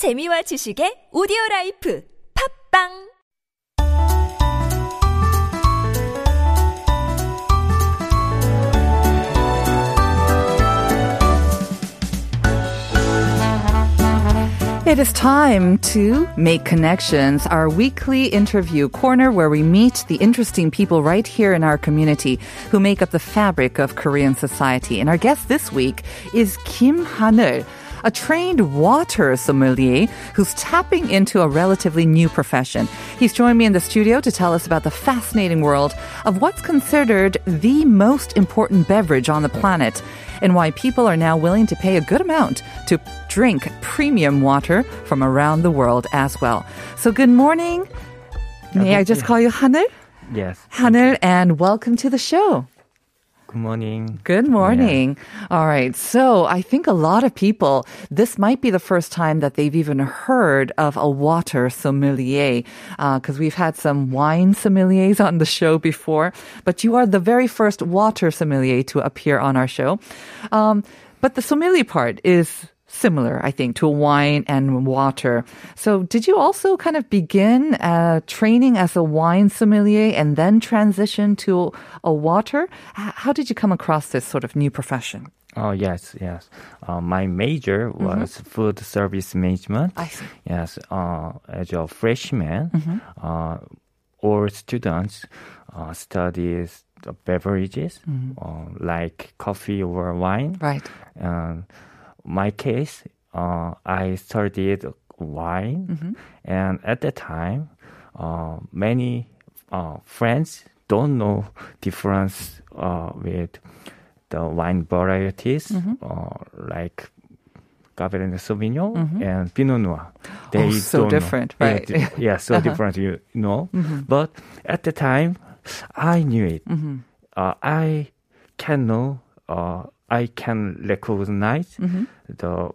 재미와 지식의 오디오 라이프 팝빵 It is time to make connections, our weekly interview corner where we meet the interesting people right here in our community who make up the fabric of Korean society. And our guest this week is Kim Hanul, a trained water sommelier who's tapping into a relatively new profession. He's joined me in the studio to tell us about the fascinating world of what's considered the most important beverage on the planet and why people are now willing to pay a good amount to drink premium water from around the world as well. So good morning. May I just call you Hanul? Yes. Hanul, and welcome to the show. Good morning. Good morning. All right. So I think a lot of people, this might be the first time that they've even heard of a water sommelier, because we've had some wine sommeliers on the show before, but you are the very first water sommelier to appear on our show. Um, but the sommelier part is similar, I think, to wine and water. So, did you also kind of begin uh, training as a wine sommelier and then transition to a water? How did you come across this sort of new profession? Oh yes, yes. Uh, my major was food service management. I see. Yes. Uh, as a freshman, uh, all students uh, study the beverages uh, like coffee or wine. Right. My case, uh, I studied wine, and at that time, uh, many uh, friends don't know difference uh, with the wine varieties, uh, like Cabernet Sauvignon and Pinot Noir. They Oh, so know. different, Yeah, right. di- Yeah, so different, you know. But at the time, I knew it. Uh, I can know. I can recognize the,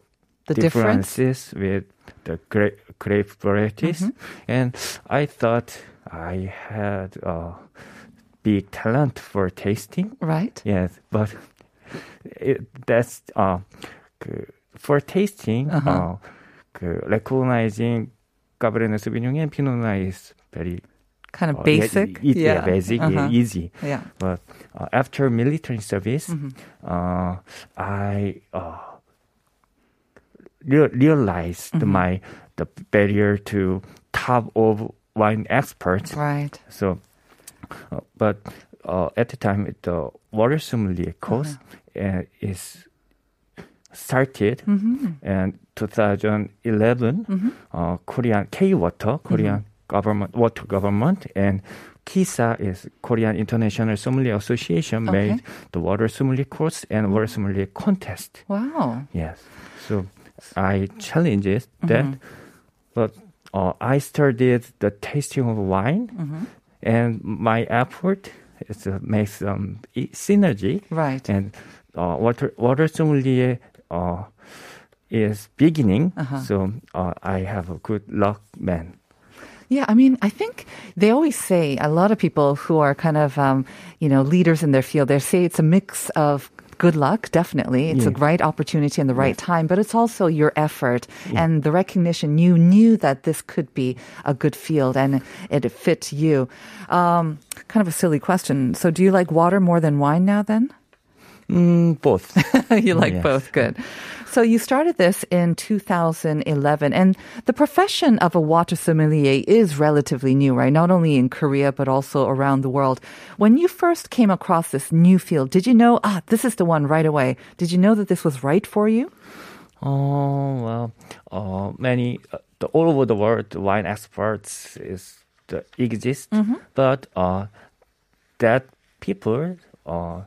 The difference? differences with the grape, grape varieties, and I thought I had a big talent for tasting. Right. Yes, but it, that's uh, for tasting. Uh-huh. Uh, 그 recognizing Cabernet Sauvignon and Pinot Noir is very Kind of yeah, basic. e- yeah, basic, Uh-huh. easy. Yeah. But uh, after military service, Mm-hmm. uh, I uh, re- realized Mm-hmm. my the barrier to top of wine experts. Right. So, uh, but uh, at the time, the water sommelier course Uh-huh. uh, is started Mm-hmm. and 2011 uh, Korean K Water Korean Mm-hmm. government water government and KISA is Korean International Sommelier Association Okay. made the water sommelier course and water sommelier contest. Wow. Yes. So I challenged it that, Mm-hmm. but uh, I started the tasting of wine, Mm-hmm. and my effort is to make some synergy. Right. And uh, water water sommelier uh, is beginning, Uh-huh. so uh, I have a good luck, man. Yeah, I mean, I think they always say a lot of people who are kind of, um, you know, leaders in their field, they say it's a mix of good luck, definitely. It's a Yes. right opportunity and the right time, but it's also your effort and the recognition. You knew that this could be a good field and it fit you. Um, kind of a silly question. So, do you like water more than wine now then? Mm, both. you like Yes. both. Good. So you started this in 2011, and the profession of a water sommelier is relatively new, right? Not only in Korea, but also around the world. When you first came across this new field, did you know, ah, this is the one right away? Did you know that this was right for you? Oh well, uh, many uh, the, all over the world, wine experts is the exist, but uh, that people uh,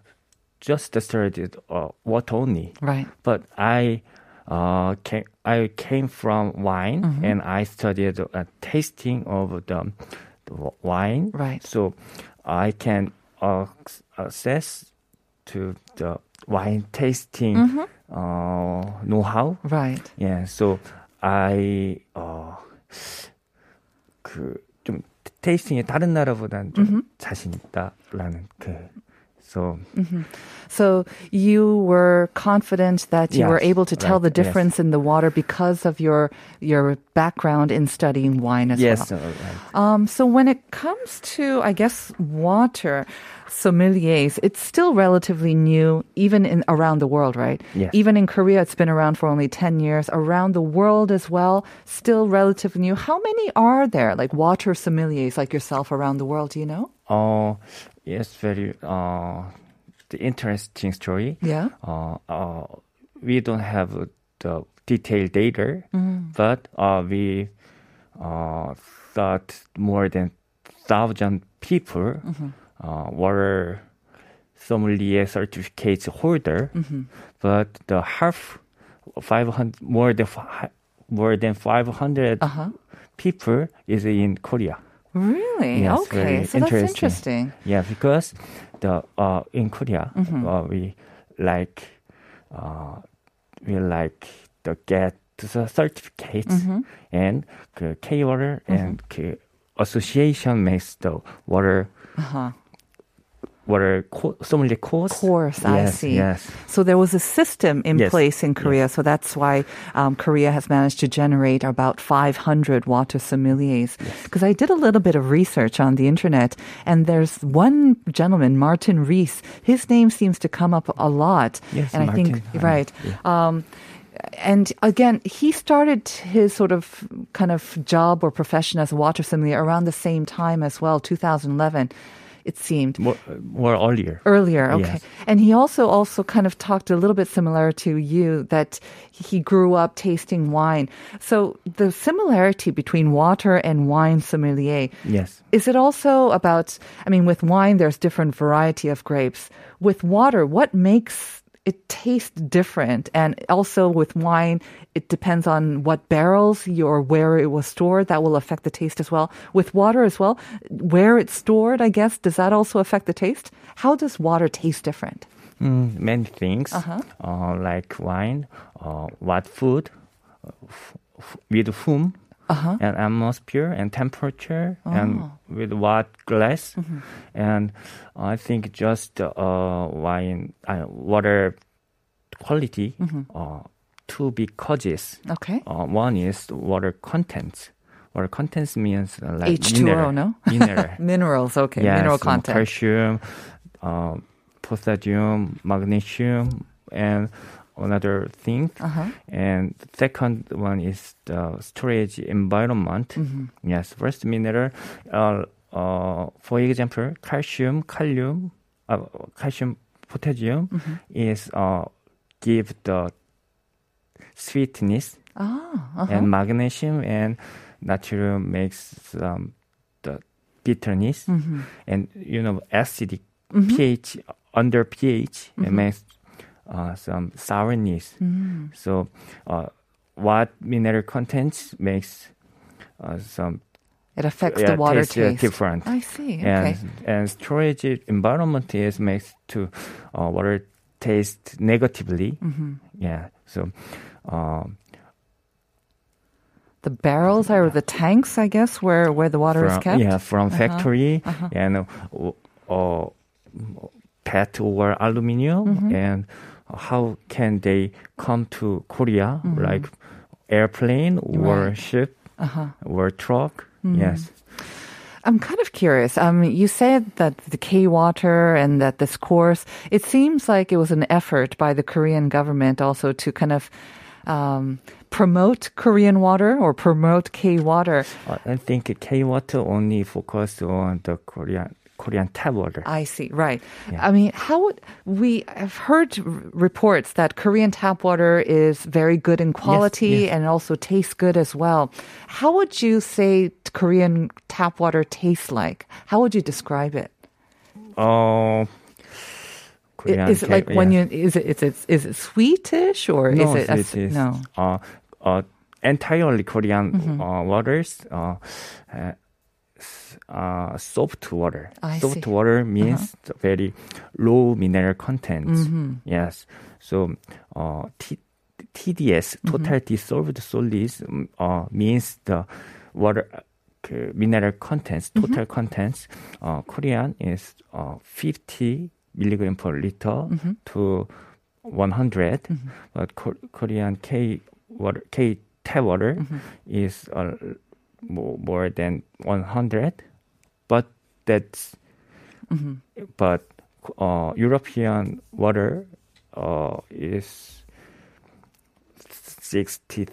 just started uh, water only. Right. But I uh, came I came from wine and I studied uh, tasting of the, the w- wine. Right. So I can uh, access to the wine tasting uh, know-how. Right. Yeah. So I uh, 그좀 테이스팅이 다른 나라보다는 좀 자신 있다라는 그 so So you were confident that you Yes, were able to tell right, the difference in the water because of your your background in studying wine as yes, well. uh, right. Um, so when it comes to, I guess, water sommeliers, it's still relatively new, even in around the world, right? Yes. Even in Korea, it's been around for only ten years. Around the world as well, still relatively new. How many are there, like water sommeliers like yourself, around the world? Do you know? Oh, yes, very uh, the interesting story. Yeah. Uh, uh, we don't have the detailed data, Mm-hmm. but uh, we uh, thought more than thousand people Mm-hmm. uh, were sommelier certificate holder, Mm-hmm. but the half, five hundred more than more than five hundred Uh-huh. people is in Korea. Really? Yes, okay, very so that's interesting. interesting. Yeah, because the uh in Korea Mm-hmm. uh, we like uh we like the get the certificates Mm-hmm. and 그 K water and 그 association makes the water Uh-huh. Water co- sommelier course. Course, I yes, see. Yes. So there was a system in Yes, place in Korea, yes. so that's why um, Korea has managed to generate about 500 water sommeliers. Because I did a little bit of research on the internet, and there's one gentleman, Martin Riese. His name seems to come up a lot, Yes, and I think Martin. right. Um, and again, he started his sort of kind of job or profession as a water sommelier around the same time as well, 2011. It seemed More, more earlier. earlier okay Yes. and he also also kind of talked a little bit similar to you that he grew up tasting wine so the similarity between water and wine sommelier Yes. is it also about i mean with wine there's different variety of grapes with water what makes it tastes different. And also with wine it depends on what barrels or where it was stored. That will affect the taste as well. With water as well where it's stored i guess does that also affect the taste? How does water taste different? Mm, many things. Uh-huh. uh, like wine, uh, what food, f- f- with whom, Uh-huh. and atmosphere and temperature, Oh. and with what glass. Mm-hmm. And I think just uh, wine, uh, water quality, Mm-hmm. uh, two big causes. okay Uh, one is water contents. Water contents means uh, like H2O, mineral, no? mineral. minerals okay Yes, mineral um, content calcium, uh, potassium, magnesium, and another thing. Uh-huh. And the second one is the storage environment. Mm-hmm. Yes, first mineral, uh, uh, for example, calcium, kalium, uh, calcium, potassium Mm-hmm. is uh, give the sweetness, ah, uh-huh. and magnesium and natrium makes um, the bitterness Mm-hmm. and you know acidic pH under pH it makes uh, some sourness. Mm-hmm. So uh, what mineral contents makes uh, some it affects yeah, the water taste, taste different. i see And okay and storage environment is makes to uh, water taste negatively. Mm-hmm. Yeah. So um, the barrels are the tanks, I guess, where where the water is kept. Yeah, from Uh-huh, factory uh-huh. and uh, PET or aluminum, Mm-hmm. and how can they come to Korea Mm-hmm. like airplane or Right. ship Uh-huh. or truck? Mm-hmm. Yes. I'm kind of curious. Um, you said that the K water and that this course, it seems like it was an effort by the Korean government also to kind of um, promote Korean water or promote K water. I think K water only focus on the Korean Korean tap water. I see. Right. Yeah. I mean, how would we have heard reports that Korean tap water is very good in quality yes. and also tastes good as well. How would you say Korean tap water tastes like? How would you describe it? Oh. I- Korean is it like when yeah. you is it is it is it sweetish or no, is it a is no? uh, uh, entirely Korean Mm-hmm. uh, waters. Uh, soft water. I soft see. Uh-huh. water means the very low mineral content. Mm-hmm. Yes. So uh, T- TDS, Mm-hmm. total dissolved solids, um, uh, means the water. uh, mineral contents, Mm-hmm. total contents, uh, Korean is uh, 50 milligram per liter to 100, but Ko- Korean K water K tap water is uh, more, than 100, but that's but uh, European water uh, is 60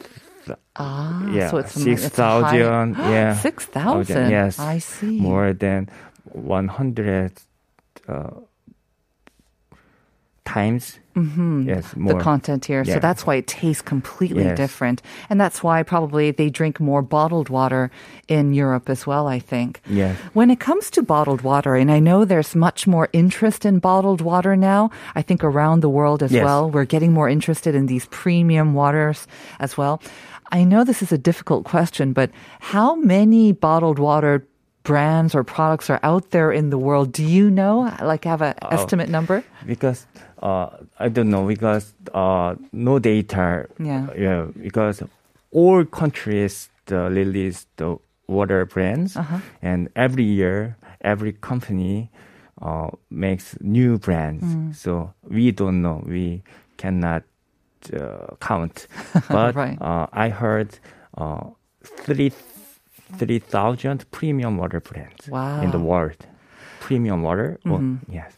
Ah, yeah, so it's six it's a high- Yeah, Six thousand. Yes, I see. More than one hundred uh, times. Mm-hmm. Yes, the content here. So that's why it tastes completely Yes. different. And that's why probably they drink more bottled water in Europe as well, I think. Yes. When it comes to bottled water, and I know there's much more interest in bottled water now, I think around the world as Yes. well, we're getting more interested in these premium waters as well. I know this is a difficult question, but how many bottled water brands or products are out there in the world? Do you know? Like have an Oh. estimate number? because uh, I don't know because uh, no data. Yeah. yeah. Because all countries the release the water brands, Uh-huh. and every year every company uh, makes new brands. Mm. So we don't know. We cannot uh, count. But Right. uh, I heard uh, three 3,000 premium water plants wow. in the world. Premium water? Oh, mm-hmm. Well, yes.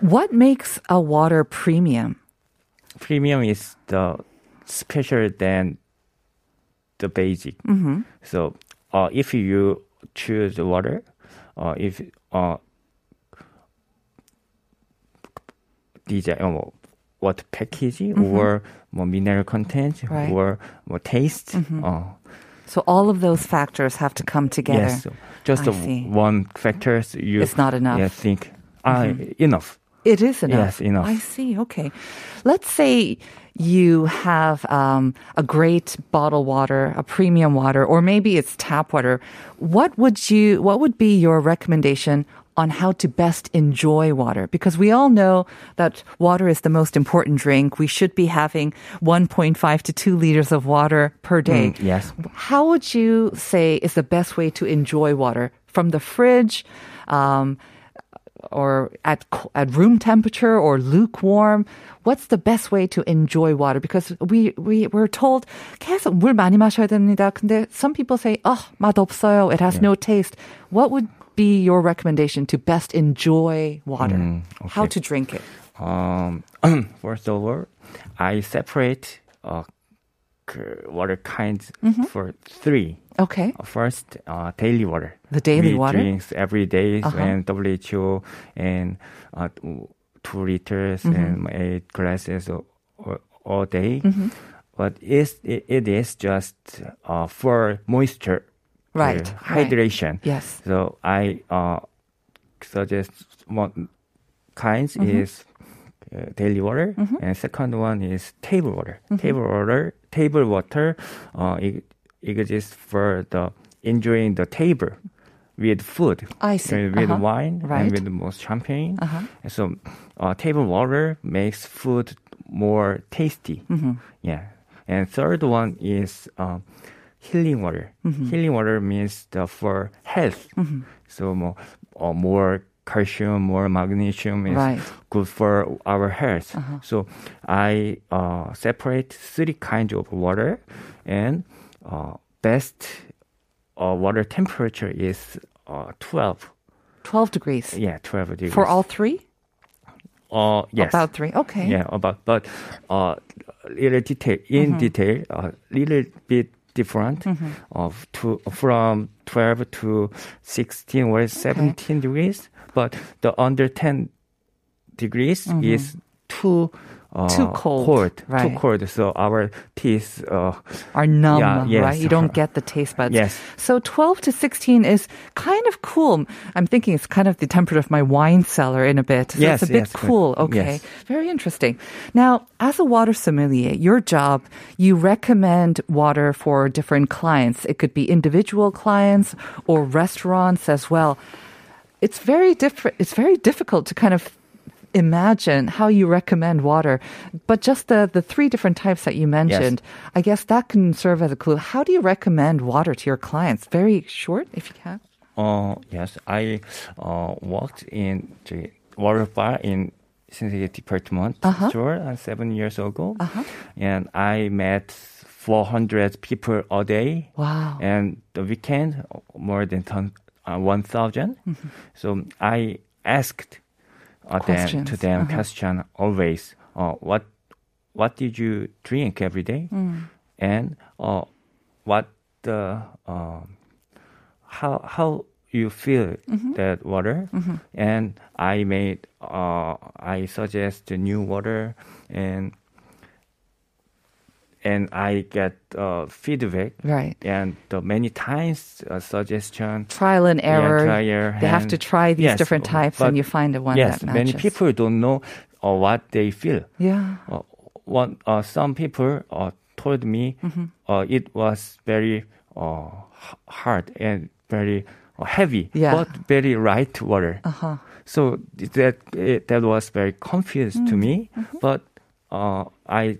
What makes a water premium? Premium is the special than the basic. Mm-hmm. So uh, if you choose water, uh, if uh, design uh, what package mm-hmm. or more mineral content right. or more taste, mm-hmm. uh, so all of those factors have to come together. yes. So just I the see. one factors you It's not enough. Mm-hmm. Yeah, think ah enough. It is enough. Yes, enough. I see. Okay. Let's say you have um, a great bottled water, a premium water, or maybe it's tap water. What would you? What would be your recommendation on how to best enjoy water? Because we all know that water is the most important drink. We should be having 1.5 to 2 liters of water per day. Mm, yes. How would you say is the best way to enjoy water from the fridge? Um, or at co- at room temperature or lukewarm? What's the best way to enjoy water? Because we we we're told 계속 물 많이 마셔야 됩니다. 근데 some people say, "Oh, 맛 없어요. It has no taste." What would be your recommendation to best enjoy water? How okay. to drink it? Um, first of all, I separate uh, water kinds Mm-hmm. for three. Okay. First, uh, daily water. The daily we water? drinks every day Uh-huh. and WHO and uh, two liters Mm-hmm. and eight glasses all, all- day. Mm-hmm. But it, it is just uh, for moisture, Right, right. hydration. Yes. So I uh, suggest one kinds Mm-hmm. is uh, daily water, and second one is table water. Mm-hmm. Table water, table water, uh, it, it exists for the enjoying the table with food. I see. with Uh-huh. wine Right. and with most champagne. Uh-huh. So uh, table water makes food more tasty. Mm-hmm. Yeah. And third one is uh, healing water. Mm-hmm. Healing water means the for health. So more, uh, more calcium, more magnesium is Right. Uh-huh. good for our health. So I uh, separate three kinds of water, and uh, best uh, water temperature is uh, 12. 12 degrees. Yeah, 12 degrees. For all three? Uh, yes. About three. Okay. Yeah, about but uh, little detail in Mm-hmm. detail, a little bit different mm-hmm. of two from twelve to sixteen or seventeen degrees, but the under ten degrees mm-hmm. is too. Uh. Too cold, too right. cold. So our teeth, uh, are numb, Yeah, yes. right? You don't get the taste buds. Yes. So 12 to 16 is kind of cool. I'm thinking it's kind of the temperature of my wine cellar in a bit. So Yes, it's a bit yes, cool. Okay. Yes. Very interesting. Now, as a water sommelier, your job, you recommend water for different clients. It could be individual clients or restaurants as well. It's very different. It's very difficult to kind of imagine how you recommend water. But just the, the three different types that you mentioned, yes. I guess that can serve as a clue. How do you recommend water to your clients? Very short, if you can. Uh, yes, I uh, worked in the water bar in Shinsegae department uh-huh. store uh, seven years ago, uh-huh. and I met 400 people a day. Wow! And the weekend, more than uh, 1,000. Mm-hmm. So I asked uh, them, to them Uh-huh. question always, uh, what what did you drink every day? Mm. and uh, what the um, how how you feel Mm-hmm. that water and i made uh, i suggest new water and and i get uh, feedback Right. and the many times uh, suggestion Trial and error. trial They have to try these Yes, different types and you find the one yes that many people don't know uh, what they feel Yeah. uh, one uh, some people uh, told me Mm-hmm. uh, it was very uh, hard and very uh, heavy, Yeah. but very light water. Uh-huh. So that that was very confused Mm-hmm. to me. But uh, I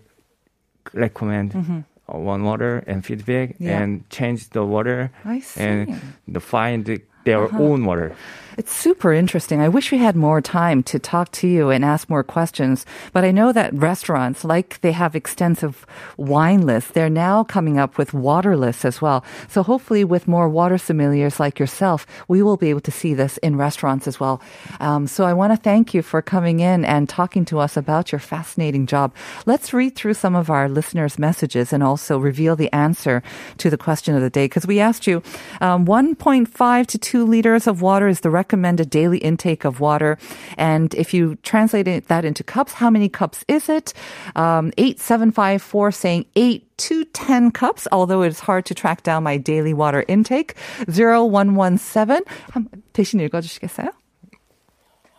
recommend uh, one water and feedback Mm-hmm. Yeah. and change the water and the find their Uh-huh. own water. It's super interesting. I wish we had more time to talk to you and ask more questions. But I know that restaurants, like they have extensive wine lists, they're now coming up with water lists as well. So hopefully, with more water sommeliers like yourself, we will be able to see this in restaurants as well. Um, so I want to thank you for coming in and talking to us about your fascinating job. Let's read through some of our listeners' messages and also reveal the answer to the question of the day. Because we asked you, um, 1.5 to 2 liters of water is the recommended daily intake of water. And if you translate it, that into cups, how many cups is it? Um, 8754 saying 8 to 10 cups, although it's hard to track down my daily water intake. 0117. 한- 대신 읽어주시겠어요?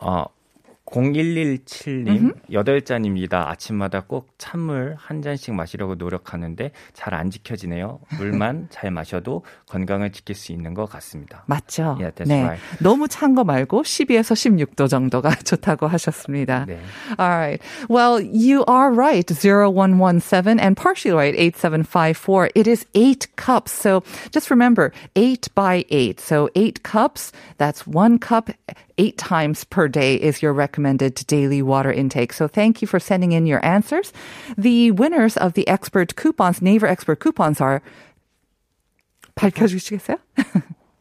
어, 0117님, 여덟 잔입니다. 아침마다 꼭 찬물 한 잔씩 마시려고 노력하는데 잘 안 지켜지네요. 물만 잘 마셔도 건강을 지킬 수 있는 것 같습니다. 맞죠? Yeah, 네. right. 너무 찬 거 말고 12에서 16도 정도가 좋다고 하셨습니다. 네. All right. Well, you are right. 0117 and partially right. 8754. It is eight cups. So just remember eight by eight. So eight cups. That's one cup eight times per day is your recommended daily water intake. So thank you for sending in your answers. The winners of the expert coupons, Naver expert coupons are 밝혀주시겠어요?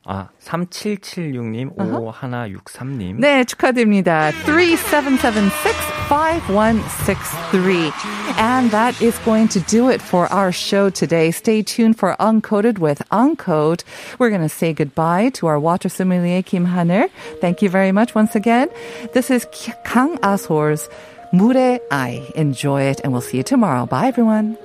아, 3776님, uh-huh. 5163님. 네, 축하드립니다. 37765163. And that is going to do it for our show today. Stay tuned for Uncoded with Uncode. We're going to say goodbye to our water sommelier, Kim Hanul. Thank you very much once again. This is Kang Asor's Mure Ai. Enjoy it, and we'll see you tomorrow. Bye, everyone.